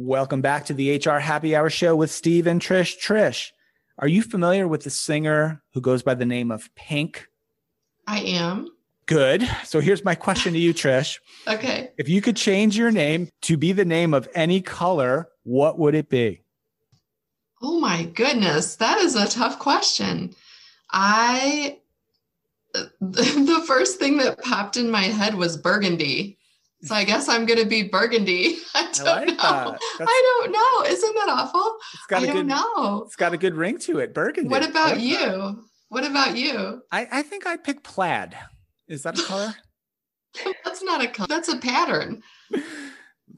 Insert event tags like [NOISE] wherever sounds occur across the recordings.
Welcome back to the HR Happy Hour Show with Steve and Trish. Trish, are you familiar with the singer who goes by the name of Pink? I am. Good. So here's my question to you, [LAUGHS] Trish. okay. If you could change your name to be the name of any color, what would it be? Oh my goodness, that is a tough question. I [LAUGHS] the first thing that popped in my head was burgundy. So I guess I'm going to be burgundy. [LAUGHS] I don't I like know. I don't know. Isn't that awful? It's got I a don't good, know. It's got a good ring to it. Burgundy. What about you? That. What about you? I, I think I pick plaid. Is that a color? [LAUGHS] that's not a color. That's a pattern. [LAUGHS]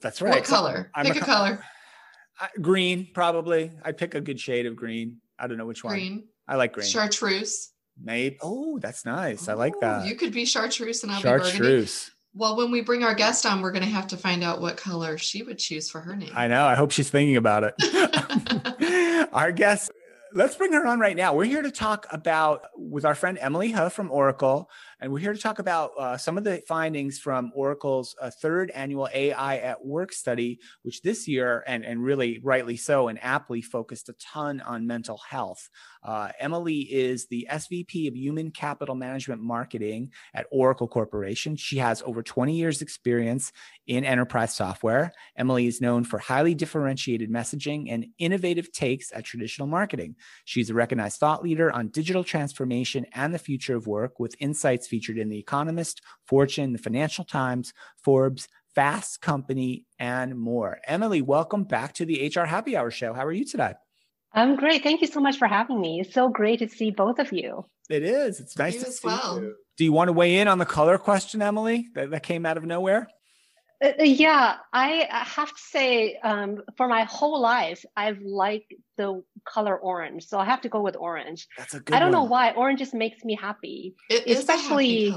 That's right. What color? I'm pick a, a color. green, probably. I pick a good shade of green. I don't know which one. Green. I like green. Chartreuse. Maybe. Oh, that's nice. Ooh, I like that. You could be chartreuse and I'll chartreuse. be burgundy. Well, when we bring our guest on, we're going to have to find out what color she would choose for her name. I know. I hope she's thinking about it. [LAUGHS] our guest let's bring her on right now. We're here to talk about with our friend Emily He from Oracle, and we're here to talk about uh, some of the findings from Oracle's uh, third annual AI at Work study, which this year, and, and really rightly so and aptly, focused a ton on mental health. Uh, Emily is the SVP of Human Capital Management Marketing at Oracle Corporation. She has over 20 years' experience in enterprise software. Emily is known for highly differentiated messaging and innovative takes at traditional marketing. She's a recognized thought leader on digital transformation and the future of work, with insights featured in The Economist, Fortune, the Financial Times, Forbes, Fast Company, and more. Emily, welcome back to the HR Happy Hour Show. How are you today? I'm great. Thank you so much for having me. It's so great to see both of you. It is. It's nice you to see well. you. Do you want to weigh in on the color question, Emily, that, that came out of nowhere? Uh, uh yeah, I have to say, um, for my whole life, I've liked the color orange, so I have to go with orange. That's a good. I don't one. know why orange just makes me happy, it especially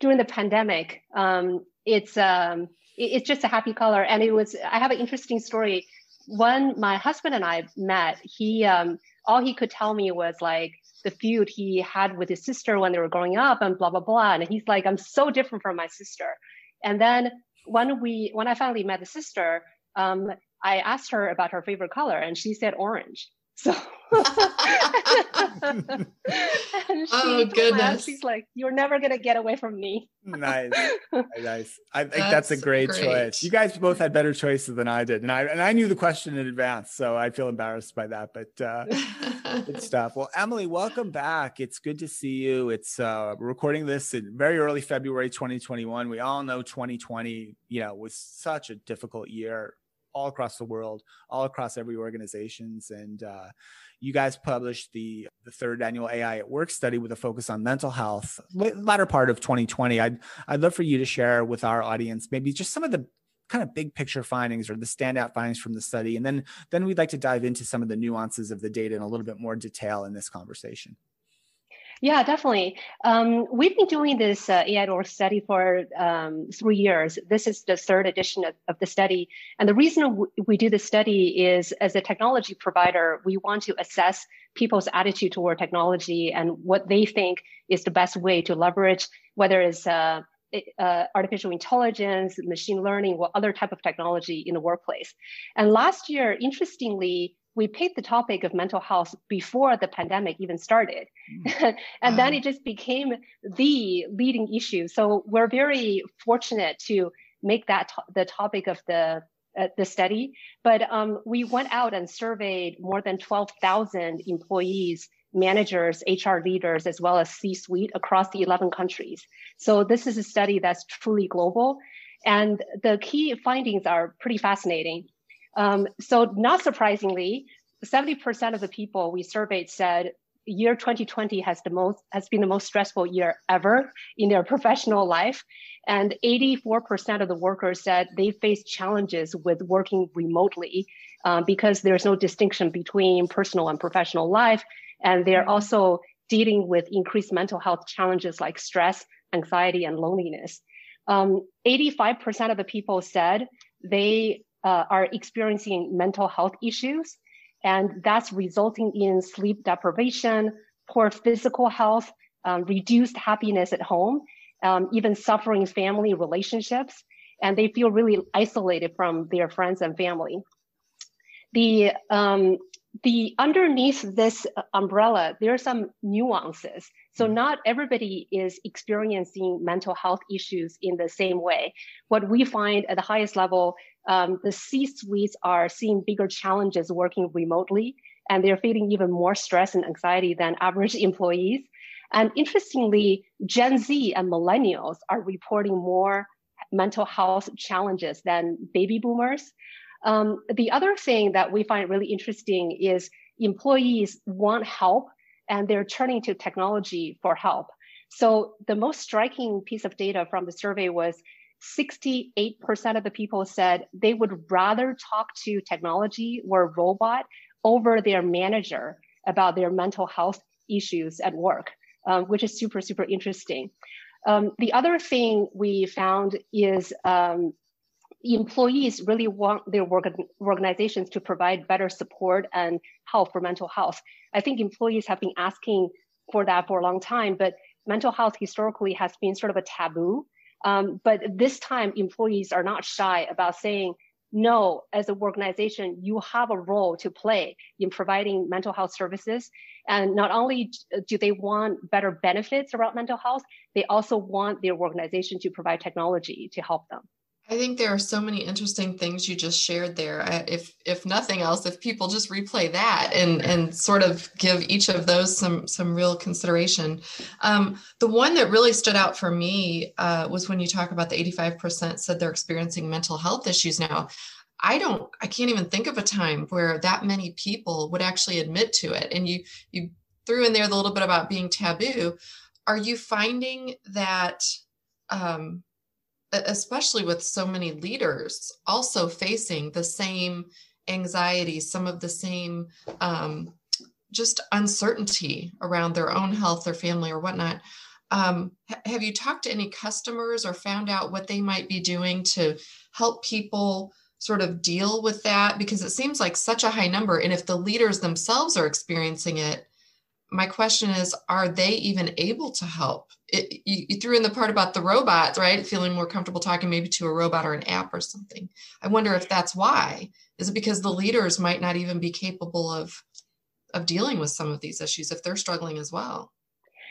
during the pandemic. Um, it's um, it, it's just a happy color, and it was. I have an interesting story when my husband and I met, he um, all he could tell me was like the feud he had with his sister when they were growing up and blah blah blah. And he's like, I'm so different from my sister. And then when we when I finally met the sister, um, I asked her about her favorite color, and she said orange. So [LAUGHS] oh goodness. she's like, You're never gonna get away from me. [LAUGHS] nice. Nice. I think that's, that's a great, great, choice. You guys both had better choices than I did. And I and I knew the question in advance, so I feel embarrassed by that. But uh [LAUGHS] good stuff. Well, Emily, welcome back. It's good to see you. It's uh recording this in very early February 2021. We all know 2020, you know, was such a difficult year all across the world, all across every organizations. And uh, you guys published the the third annual AI at Work study with a focus on mental health. Latter part of 2020, I'd I'd love for you to share with our audience maybe just some of the kind of big picture findings or the standout findings from the study, and then then we'd like to dive into some of the nuances of the data in a little bit more detail in this conversation. Yeah, definitely. Um, we've been doing this uh, AI work study for um, three years. This is the third edition of, of the study. And the reason we do this study is as a technology provider, we want to assess people's attitude toward technology and what they think is the best way to leverage, whether it's uh, uh, artificial intelligence, machine learning, or other type of technology in the workplace. And last year, interestingly, we picked the topic of mental health before the pandemic even started. Mm. [LAUGHS] and then it just became the leading issue. So we're very fortunate to make that to- the topic of the uh, the study. But um, we went out and surveyed more than 12,000 employees, managers, HR leaders, as well as C-suite across the 11 countries. So this is a study that's truly global. And the key findings are pretty fascinating. Um, so not surprisingly, 70% of the people we surveyed said year 2020 has the most has been the most stressful year ever in their professional life. And 84% of the workers said they face challenges with working remotely um, because there's no distinction between personal and professional life. And they're also dealing with increased mental health challenges like stress anxiety and loneliness. Um, 85% of the people said they uh, are experiencing mental health issues, and that's resulting in sleep deprivation, poor physical health, um, reduced happiness at home, um, even suffering family relationships. and they feel really isolated from their friends and family. The um, the underneath this umbrella, there are some nuances. So mm-hmm. not everybody is experiencing mental health issues in the same way. What we find at the highest level, um, the C-suites are seeing bigger challenges working remotely, and they're feeling even more stress and anxiety than average [LAUGHS] employees. And interestingly, Gen Z and millennials are reporting more mental health challenges than baby boomers. Um, the other thing that we find really interesting is employees want help and they're turning to technology for help. So the most striking piece of data from the survey was 68% of the people said they would rather talk to technology or robot over their manager about their mental health issues at work, um, which is super, super interesting. Um, the other thing we found is um, employees really want their work, organizations to provide better support and help for mental health. I think employees have been asking for that for a long time, but mental health historically has been sort of a taboo. Um, but this time, employees are not shy about saying, no, as an organization, you have a role to play in providing mental health services. And not only do they want better benefits around mental health, they also want their organization to provide technology to help them. I think there are so many interesting things you just shared there. If if nothing else, if people just replay that and and sort of give each of those some some real consideration. Um, the one that really stood out for me uh, was when you talk about the 85% said they're experiencing mental health issues now. I don't I can't even think of a time where that many people would actually admit to it. And you you threw in there the little bit about being taboo. Are you finding that um, especially with so many leaders also facing the same anxiety, some of the same um, just uncertainty around their own health, their family, or whatnot. Um, have you talked to any customers or found out what they might be doing to help people sort of deal with that? Because it seems like such a high number. And if the leaders themselves are experiencing it, my question is are they even able to help? It, you, you, threw in the part about the robots right? Feeling more comfortable talking maybe to a robot or an app or something. I wonder if that's why. Is it because the leaders might not even be capable of of dealing with some of these issues if they're struggling as well?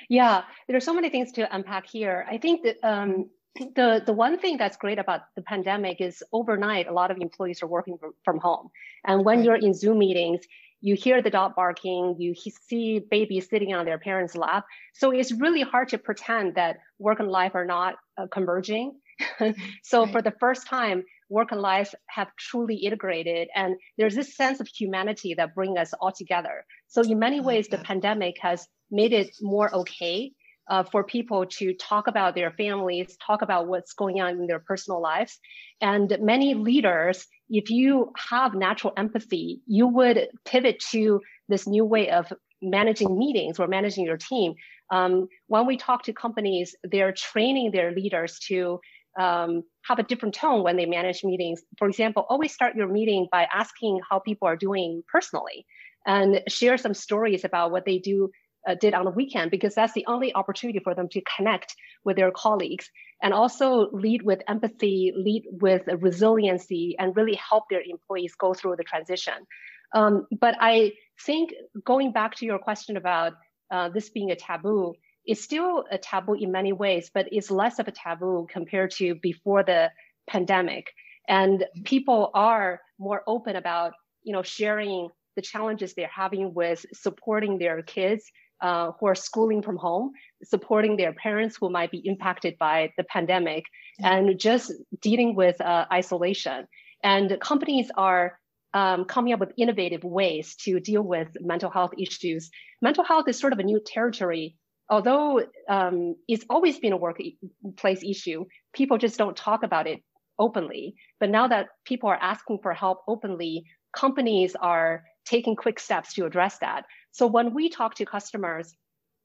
Yeah there are so many things to unpack here. I think that um, the the one thing that's great about the pandemic is overnight a lot of employees are working from, from home. And when you're in zoom meetings you hear the dog barking, you see babies sitting on their parents' lap. So it's really hard to pretend that work and life are not uh, converging. [LAUGHS] so right. for the first time, work and life have truly integrated, and there's this sense of humanity that bring us all together. So in many ways, the pandemic has made it more okay uh, for people to talk about their families, talk about what's going on in their personal lives. And many leaders, if you have natural empathy, you would pivot to this new way of managing meetings or managing your team. Um, when we talk to companies, they're training their leaders to um, have a different tone when they manage meetings. For example, always start your meeting by asking how people are doing personally and share some stories about what they do uh, did on the weekend because that's the only opportunity for them to connect with their colleagues and also lead with empathy, lead with resiliency, and really help their employees go through the transition. Um, but I think going back to your question about uh, this being a taboo, it's still a taboo in many ways, but it's less of a taboo compared to before the pandemic. And people are more open about, you know, sharing the challenges they're having with supporting their kids uh, who are schooling from home, supporting their parents who might be impacted by the pandemic, and just dealing with uh, isolation. And companies are um, coming up with innovative ways to deal with mental health issues. Mental health is sort of a new territory. Although um, it's always been a workplace issue, people just don't talk about it openly. But now that people are asking for help openly, companies are taking quick steps to address that. So when we talk to customers,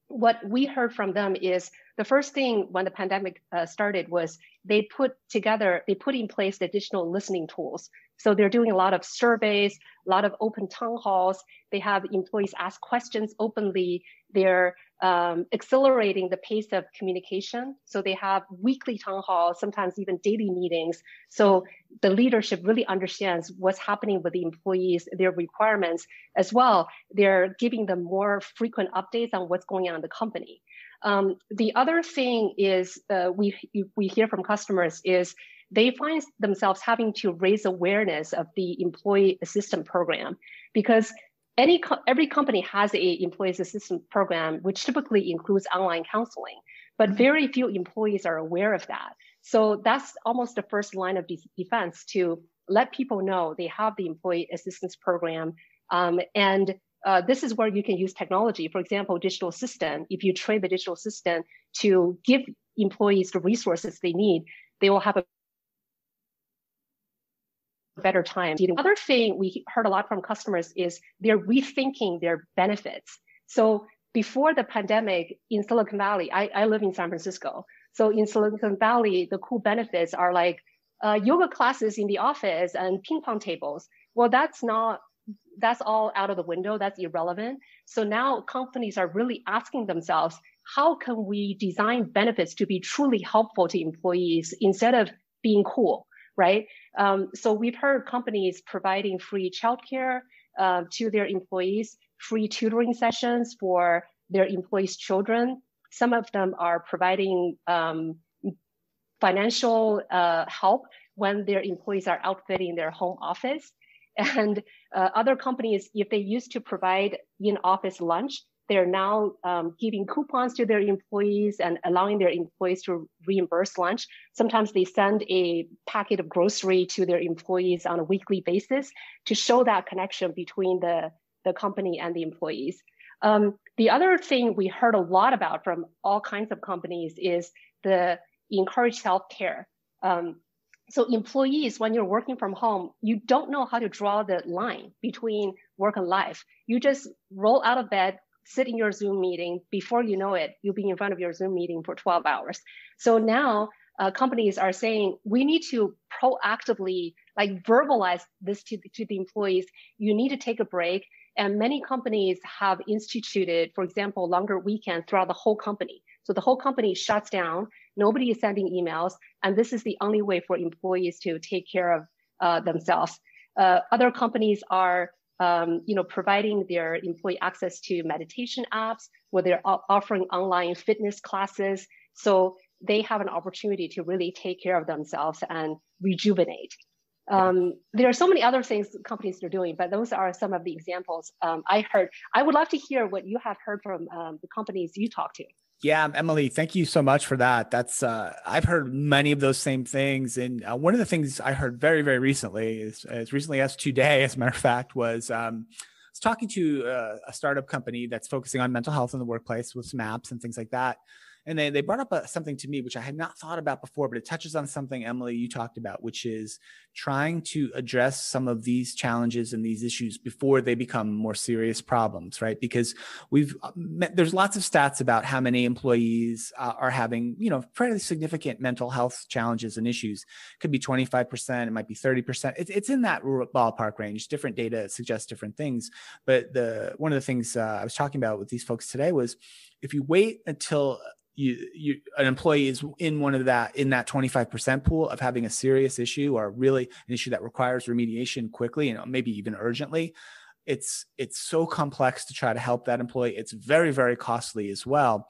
what we heard from them is the first thing when the pandemic uh, started was they put together, they put in place the additional listening tools. So they're doing a lot of surveys, a lot of open town halls. They have employees ask questions openly. They're um, accelerating the pace of communication. So they have weekly town halls, sometimes even daily meetings. So the leadership really understands what's happening with the employees, their requirements as well. They're giving them more frequent updates on what's going on in the company. Um, the other thing is uh, we we hear from customers is they find themselves having to raise awareness of the employee assistance program because any every company has a employee assistance program which typically includes online counseling but mm-hmm. very few employees are aware of that. So that's almost the first line of defense to let people know they have the employee assistance program. Um, and uh, this is where you can use technology. For example digital assistant if you train the digital assistant to give employees the resources they need they will have a better time. The other thing we heard a lot from customers is they're rethinking their benefits. So before the pandemic in Silicon Valley, I, I live in San Francisco. So in Silicon Valley, the cool benefits are like uh, yoga classes in the office and ping pong tables. Well, that's not, that's all out of the window. That's irrelevant. So now companies are really asking themselves, how can we design benefits to be truly helpful to employees instead of being cool? Right? Um, so we've heard companies providing free childcare uh, to their employees, free tutoring sessions for their employees' children. Some of them are providing um, financial uh, help when their employees are outfitting their home office. [LAUGHS] And uh, other companies, if they used to provide in-office lunch, they're now um, giving coupons to their employees and allowing their employees to reimburse lunch. Sometimes they send a packet of grocery to their employees on a weekly basis to show that connection between the, the company and the employees. Um, the other thing we heard a lot about from all kinds of companies is the encourage self-care. Um, so employees, when you're working from home, you don't know how to draw the line between work and life. You just roll out of bed, sit in your Zoom meeting. Before you know it, you'll be in front of your Zoom meeting for 12 hours. So now uh, companies are saying we need to proactively like verbalize this to, to the employees. You need to take a break. And many companies have instituted, for example, longer weekends throughout the whole company. So the whole company shuts down. Nobody is sending emails. And this is the only way for employees to take care of uh, themselves. Uh, other companies are um, you know, providing their employee access to meditation apps, where they're offering online fitness classes. So they have an opportunity to really take care of themselves and rejuvenate. Um, there are so many other things companies are doing, but those are some of the examples um, I heard. I would love to hear what you have heard from um, the companies you talk to. Yeah, Emily, thank you so much for that. That's uh, I've heard many of those same things, and uh, one of the things I heard very, very recently, is, as recently as today, as a matter of fact, was um, I was talking to uh, a startup company that's focusing on mental health in the workplace with some apps and things like that and they, they brought up a, something to me which i had not thought about before but it touches on something emily you talked about which is trying to address some of these challenges and these issues before they become more serious problems right? Because we've uh, there's lots of stats about how many employees uh, are having you know fairly significant mental health challenges and issues. It could be 25% it might be 30% it's, it's in that ballpark range. Different data suggests different things. But the one of the things uh, i was talking about with these folks today was if you wait until uh, you, you an employee is in one of that in that 25% pool of having a serious issue or really an issue that requires remediation quickly and maybe even urgently it's it's so complex to try to help that employee. It's very very costly as well.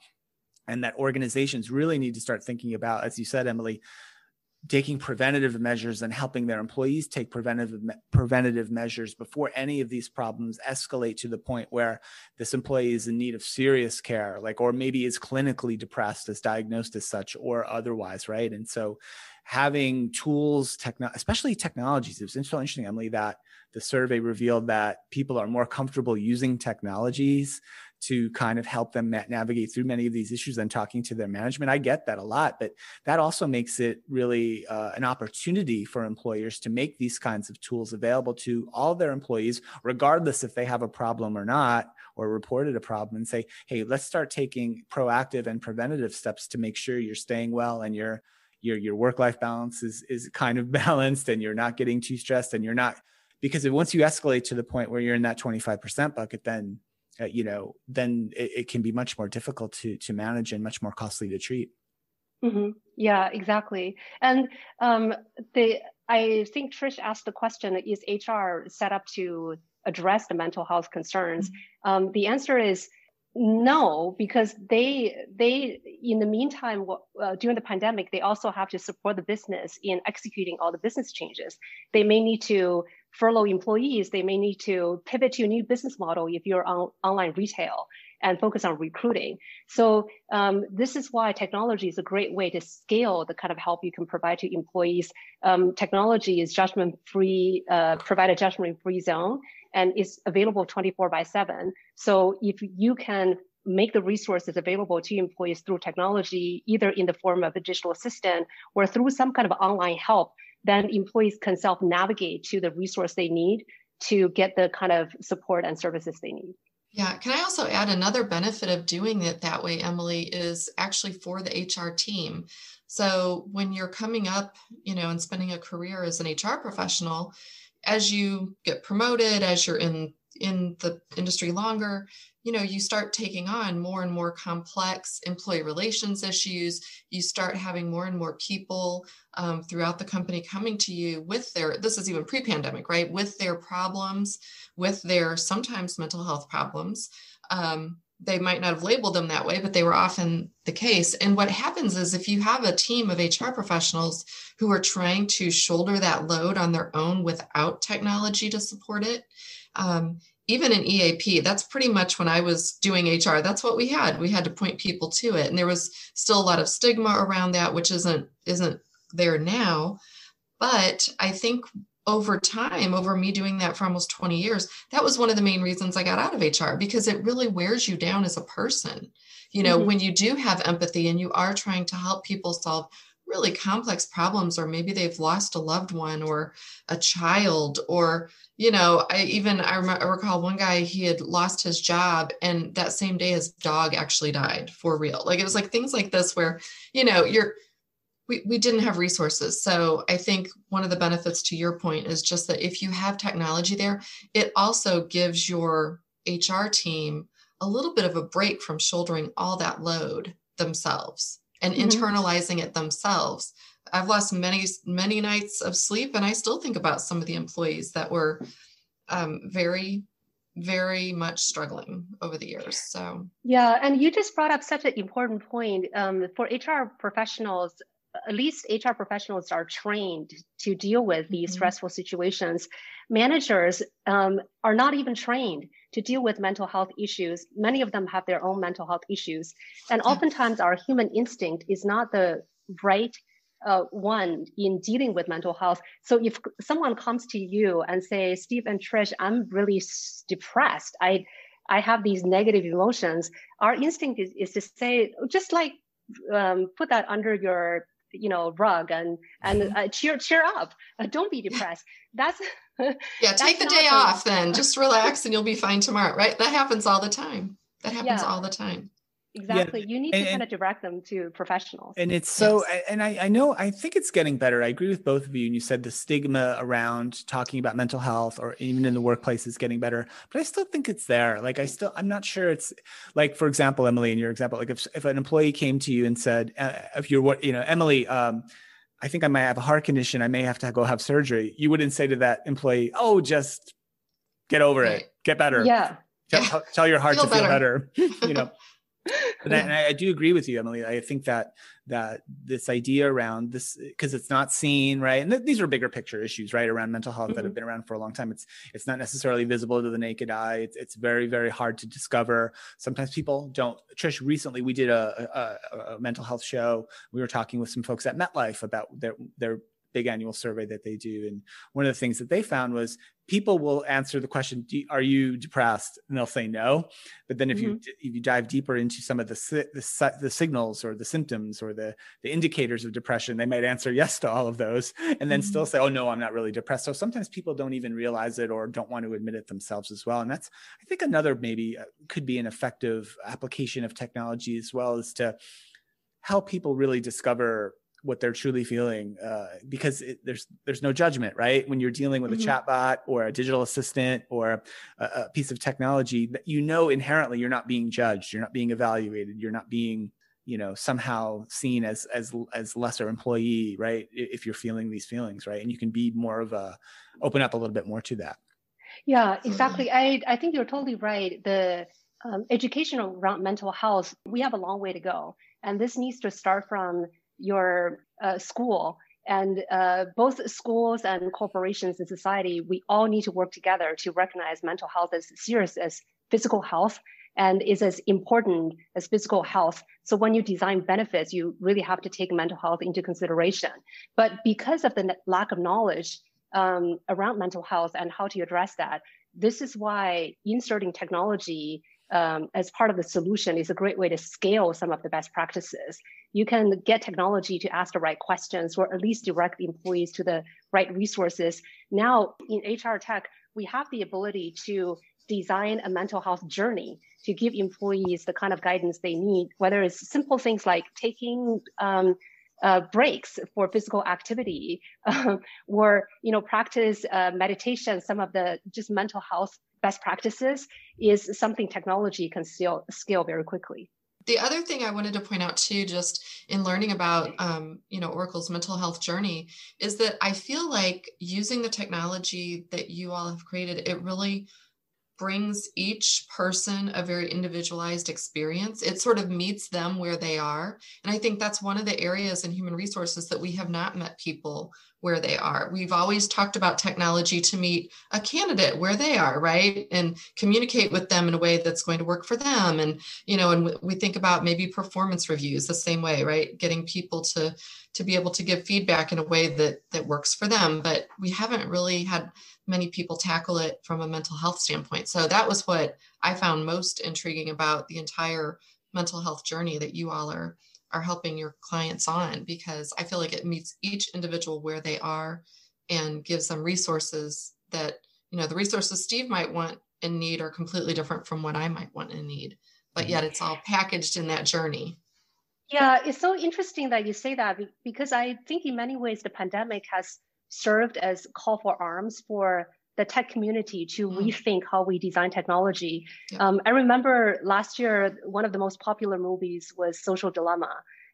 And that organizations really need to start thinking about as you said emily taking preventative measures and helping their employees take preventative preventative measures before any of these problems escalate to the point where this employee is in need of serious care like or maybe is clinically depressed as diagnosed as such or otherwise right? And so having tools techno- especially technologies it was so interesting emily that the survey revealed that people are more comfortable using technologies to kind of help them navigate through many of these issues than talking to their management. I get that a lot, but that also makes it really uh, an opportunity for employers to make these kinds of tools available to all their employees, regardless if they have a problem or not, or reported a problem, and say, hey, let's start taking proactive and preventative steps to make sure you're staying well and your your your work life balance is is kind of [LAUGHS] balanced and you're not getting too stressed and you're not because once you escalate to the point where you're in that 25% bucket then uh, you know, then it, it, can be much more difficult to to manage and much more costly to treat. Mm-hmm. Yeah, exactly. And um, the I think Trish asked the question: Is HR set up to address the mental health concerns? Mm-hmm. Um, the answer is no, because they they in the meantime uh, during the pandemic they also have to support the business in executing all the business changes. They may need to furlough employees. They may need to pivot to a new business model if you're on online retail and focus on recruiting. So um, this is why technology is a great way to scale the kind of help you can provide to employees. Um, technology is judgment free, uh, provide a judgment free zone and is available 24 by 7. So if you can make the resources available to employees through technology, either in the form of a digital assistant or through some kind of online help, then employees can self navigate to the resource they need to get the kind of support and services they need. Yeah, can I also add another benefit of doing it that way, Emily, is actually for the HR team. So when you're coming up, you know, and spending a career as an HR professional, as you get promoted, as you're in in the industry longer, you know, you start taking on more and more complex employee relations issues. You start having more and more people um, throughout the company coming to you with their, this is even pre pandemic, right? With their problems, with their sometimes mental health problems. Um, they might not have labeled them that way, but they were often the case. And what happens is if you have a team of HR professionals who are trying to shoulder that load on their own without technology to support it, um, even in EAP, that's pretty much when I was doing HR. That's what we had. We had to point people to it, and there was still a lot of stigma around that, which isn't isn't there now. But I think over time, over me doing that for almost 20 years, that was one of the main reasons I got out of HR because it really wears you down as a person. You know, mm-hmm. when you do have empathy and you are trying to help people solve really complex problems, or maybe they've lost a loved one or a child, or, you know, I even I, rem- I recall one guy, he had lost his job, and that same day his dog actually died for real. Like it was like things like this where, you know, you're, we, we didn't have resources. So I think one of the benefits to your point is just that if you have technology there, it also gives your HR team a little bit of a break from shouldering all that load themselves and mm-hmm. internalizing it themselves. I've lost many, many nights of sleep, and I still think about some of the employees that were um, very very much struggling over the years. So, yeah, and you just brought up such an important point um, for HR professionals at least HR professionals are trained to deal with these mm-hmm. stressful situations. Managers um, are not even trained to deal with mental health issues. Many of them have their own mental health issues. And oftentimes, our human instinct is not the right uh, one in dealing with mental health. So if someone comes to you and say, Steve and Trish, I'm really depressed. I I have these negative emotions. Our instinct is, is to say, just like um, put that under your you know rug and and mm-hmm. uh, cheer cheer up uh, don't be depressed that's [LAUGHS] yeah [LAUGHS] that's take the day off then. Just relax and you'll be fine tomorrow right? That happens all the time. That happens yeah. all the time. Exactly. Yeah. you need and, to kind of direct them to professionals. And it's so yes. and I, I know i think it's getting better. I agree with both of you and you said the stigma around talking about mental health or even in the workplace is getting better but i still think it's there. Like i still i'm not sure it's like for example emily in your example like if, if an employee came to you and said uh, if you're what you know emily um, I think I might have a heart condition. I may have to go have surgery. You wouldn't say to that employee, "Oh, just get over right. it, get better." Yeah. Tell, tell your heart feel to feel better. [LAUGHS] you know, and I, and I, do agree with you, Emily. I think that that this idea around this because it's not seen right, and th- these are bigger picture issues, right, around mental health mm-hmm. that have mm-hmm. been around for a long time. It's it's not necessarily visible to the naked eye. It's it's very very hard to discover. Sometimes people don't. Trish, recently we did a, a, a mental health show. We were talking with some folks at MetLife about their their big annual survey that they do. And one of the things that they found was people will answer the question, "Are you depressed?" and they'll say no. But then if mm-hmm. you if you dive deeper into some of the, the the signals or the symptoms or the the indicators of depression, they might answer yes to all of those, and then mm-hmm. still say, "Oh no, I'm not really depressed." So sometimes people don't even realize it or don't want to admit it themselves as well. And that's I think another maybe uh, could be an effective application of technology as well as to help people really discover what they're truly feeling uh, because it, there's there's no judgment right? When you're dealing with mm-hmm. a chatbot or a digital assistant or a, a piece of technology that you know inherently you're not being judged you're not being evaluated you're not being you know somehow seen as as as lesser employee right? If you're feeling these feelings right? And you can be more of a open up a little bit more to that. Yeah exactly. i i think you're totally right. The um, education around mental health we have a long way to go. And this needs to start from your uh, school and uh, both schools and corporations and society we all need to work together to recognize mental health as serious as physical health and is as important as physical health. So when you design benefits, you really have to take mental health into consideration. But because of the lack of knowledge um, around mental health and how to address that, this is why inserting technology um, as part of the solution is a great way to scale some of the best practices. You can get technology to ask the right questions or at least direct employees to the right resources. Now in HR tech, we have the ability to design a mental health journey to give employees the kind of guidance they need, whether it's simple things like taking um, uh, breaks for physical activity uh, [LAUGHS] or you know practice uh, meditation some of the just mental health best practices is something technology can scale, scale very quickly the other thing I wanted to point out too, just in learning about um, you know Oracle's mental health journey, is that I feel like using the technology that you all have created, it really brings each person a very individualized experience. It sort of meets them where they are. And I think that's one of the areas in human resources that we have not met people where they are. We've always talked about technology to meet a candidate where they are, right? And communicate with them in a way that's going to work for them. And, you know, and we think about maybe performance reviews the same way, right? Getting people to to be able to give feedback in a way that that works for them. But we haven't really had many people tackle it from a mental health standpoint. So that was what I found most intriguing about the entire mental health journey that you all are are helping your clients on because I feel like it meets each individual where they are and gives them resources that you know the resources Steve might want and need are completely different from what I might want and need but yet it's all packaged in that journey. Yeah, it's so interesting that you say that because I think in many ways the pandemic has served as call for arms for the tech community to mm. rethink how we design technology. Yeah. Um, I remember last year, one of the most popular movies was Social Dilemma.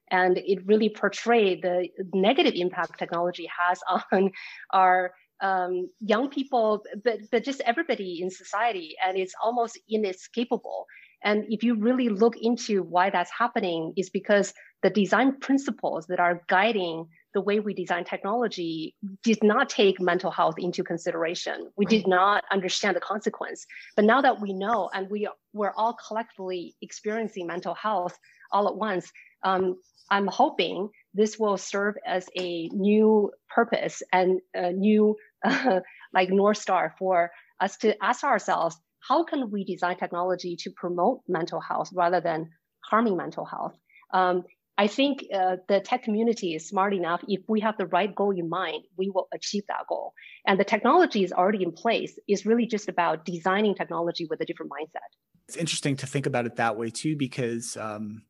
And it really portrayed the negative impact technology has [LAUGHS] on our um, young people, but, but just everybody in society. And it's almost inescapable. And if you really look into why that's happening, is because the design principles that are guiding the way we design technology did not take mental health into consideration. We right. did not understand the consequence. But now that we know and we we're all collectively experiencing mental health all at once, um, I'm hoping this will serve as a new purpose and a new uh, [LAUGHS] like north star for us to ask ourselves how can we design technology to promote mental health rather than harming mental health um, I think uh, the tech community is smart enough. If we have the right goal in mind, we will achieve that goal. And the technology is already in place. It's really just about designing technology with a different mindset. It's interesting to think about it that way too, because um,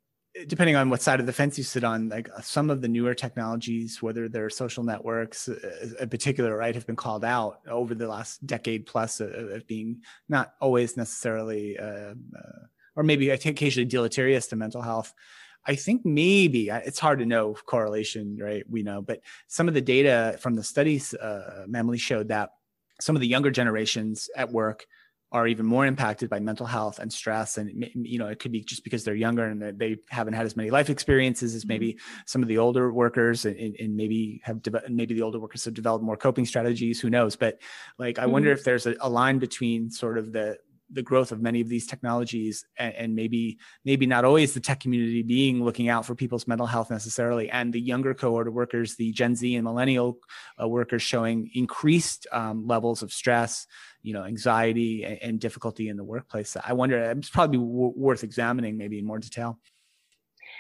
depending on what side of the fence you sit on, like uh, some of the newer technologies, whether they're social networks uh, in particular, right, have been called out over the last decade plus of being not always necessarily, uh, uh, or maybe occasionally deleterious to mental health. I think maybe it's hard to know correlation, right? We know, but some of the data from the studies, uh, showed that some of the younger generations at work are even more impacted by mental health and stress. And you know it could be just because they're younger and they haven't had as many life experiences as maybe some of the older workers and, and maybe have de- maybe the older workers have developed more coping strategies. Who knows? But like i mm-hmm. wonder if there's a, a, line between sort of the the growth of many of these technologies and, and, maybe maybe not always the tech community being looking out for people's mental health necessarily and the younger cohort of workers the gen z and millennial uh, workers showing increased um, levels of stress you know anxiety and, and, difficulty in the workplace i wonder it's probably w- worth examining maybe in more detail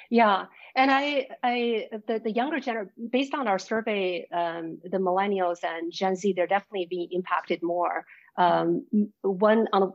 yeah and I, I, the, the younger generation, based on our survey, um, the millennials and Gen Z, they're definitely being impacted more. Um, one on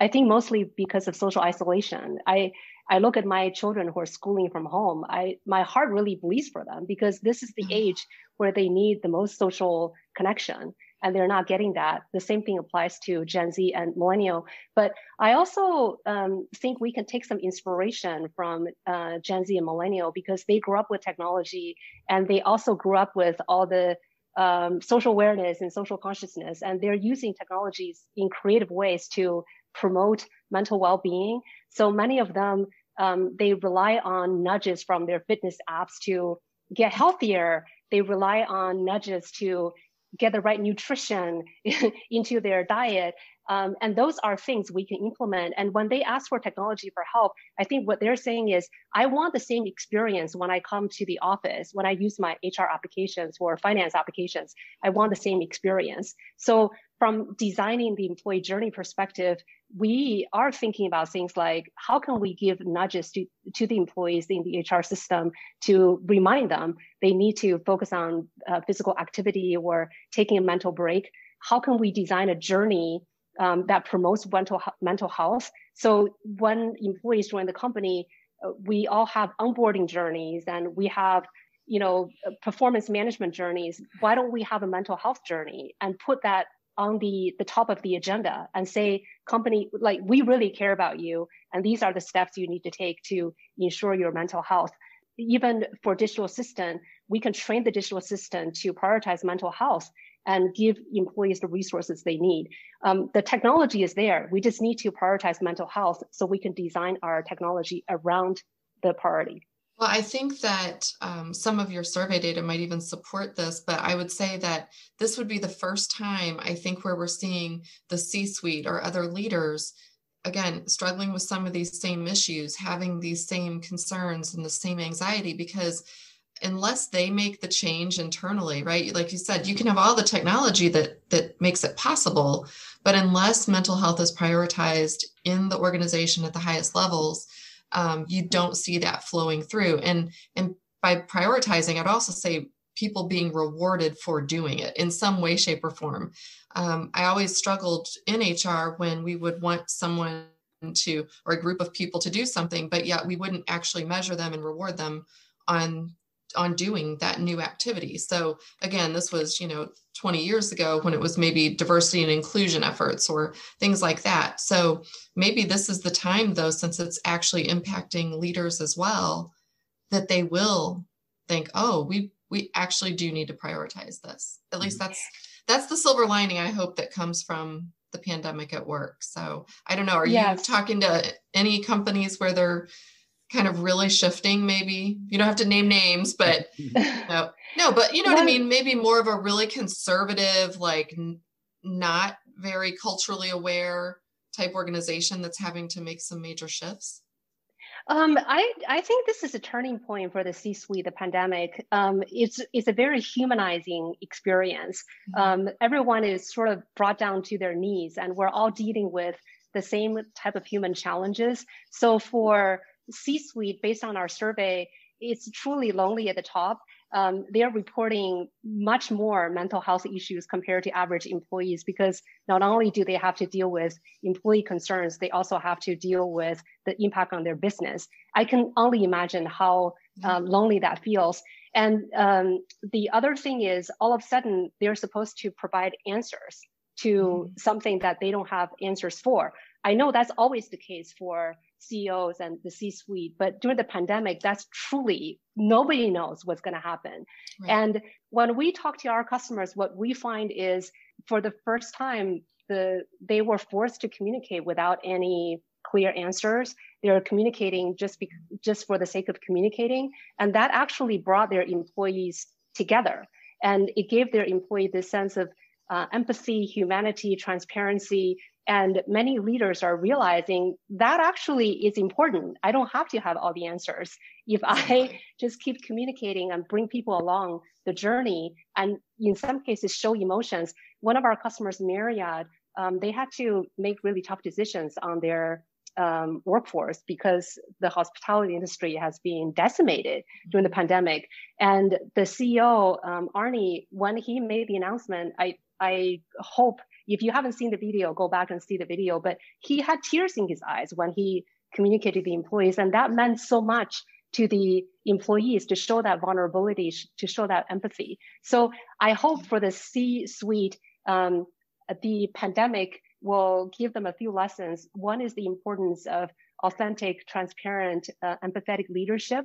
I think mostly because of social isolation. I I look at my children who are schooling from home. I my heart really bleeds for them because this is the mm-hmm. age where they need the most social connection and they're not getting that. The same thing applies to Gen Z and millennial. But I also um, think we can take some inspiration from uh, Gen Z and millennial because they grew up with technology and they also grew up with all the um, social awareness and social consciousness, and they're using technologies in creative ways to promote mental well-being. So many of them um, they rely on nudges from their fitness apps to get healthier. They rely on nudges to get the right nutrition [LAUGHS] into their diet. Um, and those are things we can implement. And when they ask for technology for help, I think what they're saying is, I want the same experience when I come to the office, when I use my HR applications or finance applications. I want the same experience. So from designing the employee journey perspective, we are thinking about things like how can we give nudges to, to the employees in the HR system to remind them they need to focus on uh, physical activity or taking a mental break? How can we design a journey um, that promotes mental, mental health? So when employees join the company, uh, we all have onboarding journeys and we have you know performance management journeys why don't we have a mental health journey and put that on the, the top of the agenda and say, company, like we really care about you. And these are the steps you need to take to ensure your mental health. Even for digital assistant, we can train the digital assistant to prioritize mental health and give employees the resources they need. Um, the technology is there. We just need to prioritize mental health so we can design our technology around the priority. Well, I think that um, some of your survey data might even support this, but I would say that this would be the first time I think where we're seeing the C suite or other leaders, again, struggling with some of these same issues, having these same concerns and the same anxiety, because unless they make the change internally right like you said you can have all the technology that that makes it possible but unless mental health is prioritized in the organization at the highest levels um, you don't see that flowing through. And and by prioritizing, I'd also say people being rewarded for doing it in some way, shape, or form. Um, I always struggled in HR when we would want someone to or a group of people to do something, but yet we wouldn't actually measure them and reward them on on doing that new activity. So again, this was, you know, 20 years ago when it was maybe diversity and inclusion efforts or things like that. So maybe this is the time though since it's actually impacting leaders as well that they will think, "Oh, we we actually do need to prioritize this." At least mm-hmm. that's that's the silver lining I hope that comes from the pandemic at work. So, I don't know, are yes. you talking to any companies where they're kind of really shifting maybe you don't have to name names but [LAUGHS] [LAUGHS] no no but you know what i mean maybe more of a really conservative like n- not very culturally aware type organization that's having to make some major shifts um, I, I think this is a turning point for the C-suite, the pandemic. Um, it's, it's a very humanizing experience. Mm-hmm. Um, everyone is sort of brought down to their knees and we're all dealing with the same type of human challenges. So for C-suite, based on our survey, it's truly lonely at the top. Um, they're reporting much more mental health issues compared to average employees because not only do they have to deal with employee concerns, they also have to deal with the impact on their business. I can only imagine how um, lonely that feels. And um, the other thing is, all of a sudden, they're supposed to provide answers to mm-hmm. something that they don't have answers for. I know that's always the case for CEOs and the C suite. But during the pandemic, that's truly nobody knows what's going to happen. Right. And when we talk to our customers, what we find is for the first time, the, they were forced to communicate without any clear answers. They're communicating just, be, just for the sake of communicating. And that actually brought their employees together. And it gave their employee this sense of uh, empathy, humanity, transparency, and many leaders are realizing that actually is important. I don't have to have all the answers. If I just keep communicating and bring people along the journey, and in some cases show emotions. One of our customers, Marriott, um, they had to make really tough decisions on their um, workforce because the hospitality industry has been decimated during the pandemic. And the CEO, um, Arne, when he made the announcement, I I hope if you haven't seen the video, go back and see the video. But he had tears in his eyes when he communicated the employees. And that meant so much to the employees to show that vulnerability, to show that empathy. So I hope for the C suite, um, the pandemic will give them a few lessons. One is the importance of authentic, transparent, uh, empathetic leadership.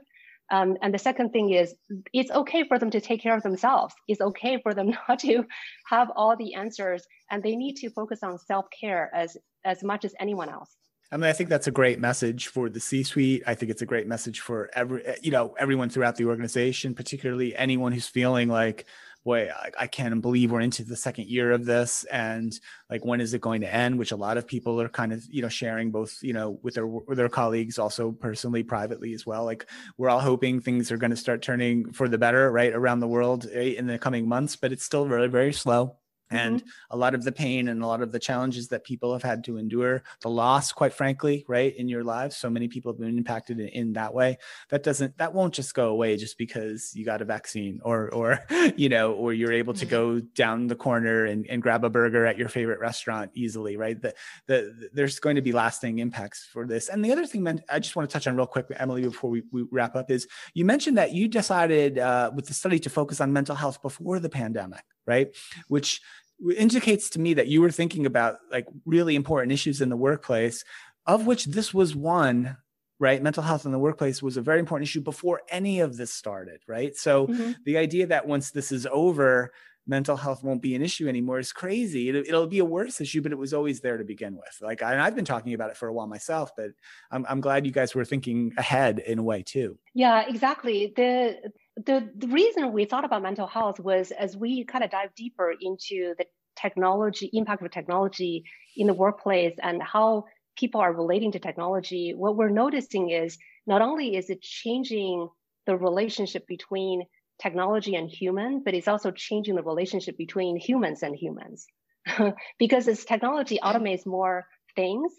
Um, and the second thing is, it's okay for them to take care of themselves. It's okay for them [LAUGHS] not to have all the answers, and they need to focus on self care as as much as anyone else. I mean, I think that's a great message for the C-suite. I think it's a great message for every, you know, everyone throughout the organization, particularly anyone who's feeling like, boy, I, I, can't believe we're into the second year of this, and like, when is it going to end? Which a lot of people are kind of, you know, sharing both, you know, with their with their colleagues, also personally, privately as well. Like, we're all hoping things are going to start turning for the better, right, around the world eh, in the coming months, but it's still very, very slow and mm-hmm. a lot of the pain and a lot of the challenges that people have had to endure the loss quite frankly right in your lives so many people have been impacted in, in, that way that doesn't that won't just go away just because you got a vaccine or or [LAUGHS] you know or you're able to go down the corner and, and grab a burger at your favorite restaurant easily right? The, the, the there's going to be lasting impacts for this. And the other thing man, i just want to touch on real quick emily before we, we wrap up is you mentioned that you decided uh, with the study to focus on mental health before the pandemic right? Which indicates to me that you were thinking about like really important issues in the workplace, of which this was one right? Mental health in the workplace was a very important issue before any of this started right? So mm-hmm. the idea that once this is over mental health won't be an issue anymore is crazy. It, will be a worse issue but it was always there to begin with. Like I, have been talking about it for a while myself but I'm, I'm glad you guys were thinking ahead in a way too. Yeah exactly. The the, the reason we thought about mental health was as we kind of dive deeper into the technology impact of technology in the workplace and how people are relating to technology what we're noticing is not only is it changing the relationship between technology and human but it's also changing the relationship between humans and humans. [LAUGHS] Because as technology automates more things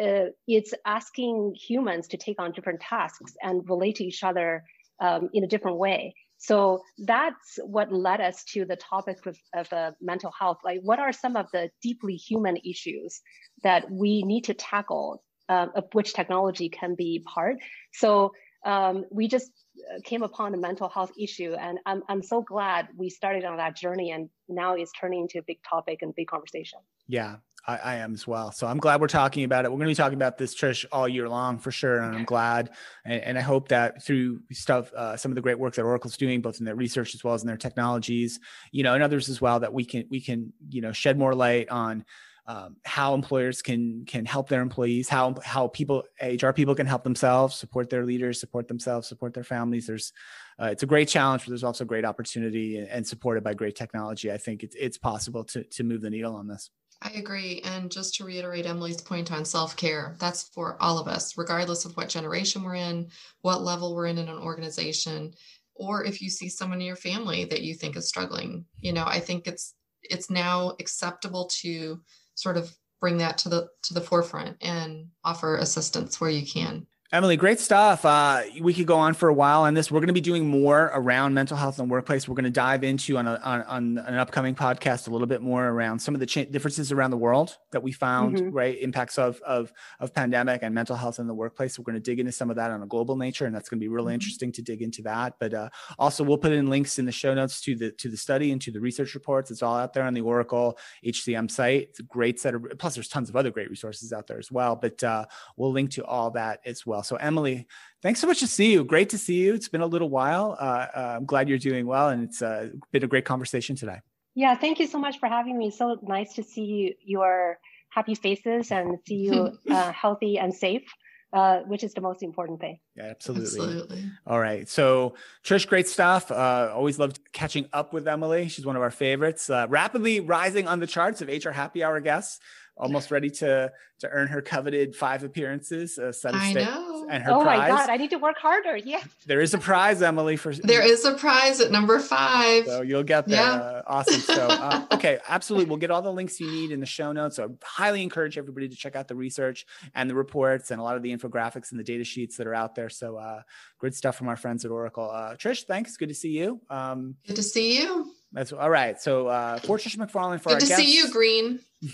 uh, it's asking humans to take on different tasks and relate to each other um, in a different way. So that's what led us to the topic of, of uh, mental health. Like, what are some of the deeply human issues that we need to tackle, uh, of which technology can be part? So um, we just uh, came upon a mental health issue, and I'm I'm so glad we started on that journey, and now it's turning into a big topic and big conversation. Yeah, I, I, am as well. So I'm glad we're talking about it. We're going to be talking about this, Trish, all year long for sure. And I'm glad. And, and I hope that through stuff, uh, some of the great work that Oracle's doing, both in their research as well as in their technologies, you know, and others as well, that we can, we can, you know, shed more light on um, how employers can can help their employees, how how people HR people can help themselves, support their leaders, support themselves, support their families. There's uh, it's a great challenge, but there's also great opportunity and, and supported by great technology. I think it's it's possible to to move the needle on this. I agree. And just to reiterate Emily's point on self care, that's for all of us, regardless of what generation we're in, what level we're in in an organization, or if you see someone in your family that you think is struggling. You know, I think it's it's now acceptable to sort of bring that to the to the forefront and offer assistance where you can. Emily, great stuff. Uh, we could go on for a while on this. We're going to be doing more around mental health in the workplace. We're going to dive into on, a, on, on an upcoming podcast a little bit more around some of the cha- differences around the world that we found, mm-hmm. right? Impacts of, of of pandemic and mental health in the workplace. We're going to dig into some of that on a global nature, and that's going to be really mm-hmm. interesting to dig into that. But uh, also, we'll put in links in the show notes to the to the study and to the research reports. It's all out there on the Oracle HCM site. It's a great set of. Plus, there's tons of other great resources out there as well. But uh, we'll link to all that as well well. So, Emily, thanks so much to see you. Great to see you. It's been a little while. Uh, uh, I'm glad you're doing well, and it's uh, been a great conversation today. Yeah, thank you so much for having me. So nice to see your happy faces and see you [LAUGHS] uh, healthy and safe. Uh, which is the most important thing. Yeah, absolutely. absolutely. All right. So, Trish, great stuff. Uh, always loved catching up with Emily. She's one of our favorites. Uh, rapidly rising on the charts of HR Happy Hour guests almost ready to to earn her coveted five appearances, a set of I know. And her oh prize. my god, I need to work harder. Yeah, there is a prize, Emily. For [LAUGHS] there is a prize at number five, so you'll get there. Yeah. Uh, awesome. So uh, [LAUGHS] okay, absolutely, we'll get all the links you need in the show notes. So I highly encourage everybody to check out the research and the reports and a lot of the infographics and the data sheets that are out there. So uh, good stuff from our friends at Oracle. Uh, Trish, thanks. Good to see you. Um, good to see you. That's all right. So uh, for Trish McFarlane, for good our to guests, see you, Green. [LAUGHS]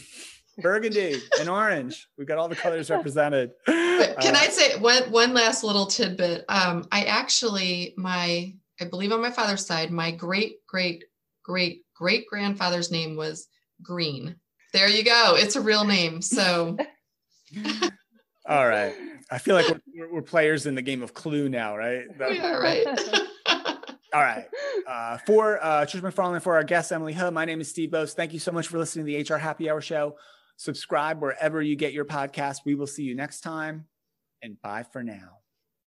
burgundy, and orange. We've got all the colors represented. But can uh, I say one one last little tidbit? Um, I actually my I believe on my father's side, my great great great great grandfather's name was Green. There you go. It's a real name. So. [LAUGHS] all right. I feel like we're, we're, players in the game of Clue now, right? [LAUGHS] Yeah, right. [LAUGHS] All right. Uh, for uh, Trish McFarlane, for our guest, Emily He, my name is Steve Boese. Thank you so much for listening to the HR Happy Hour Show. Subscribe wherever you get your podcast. We will see you next time, and bye for now.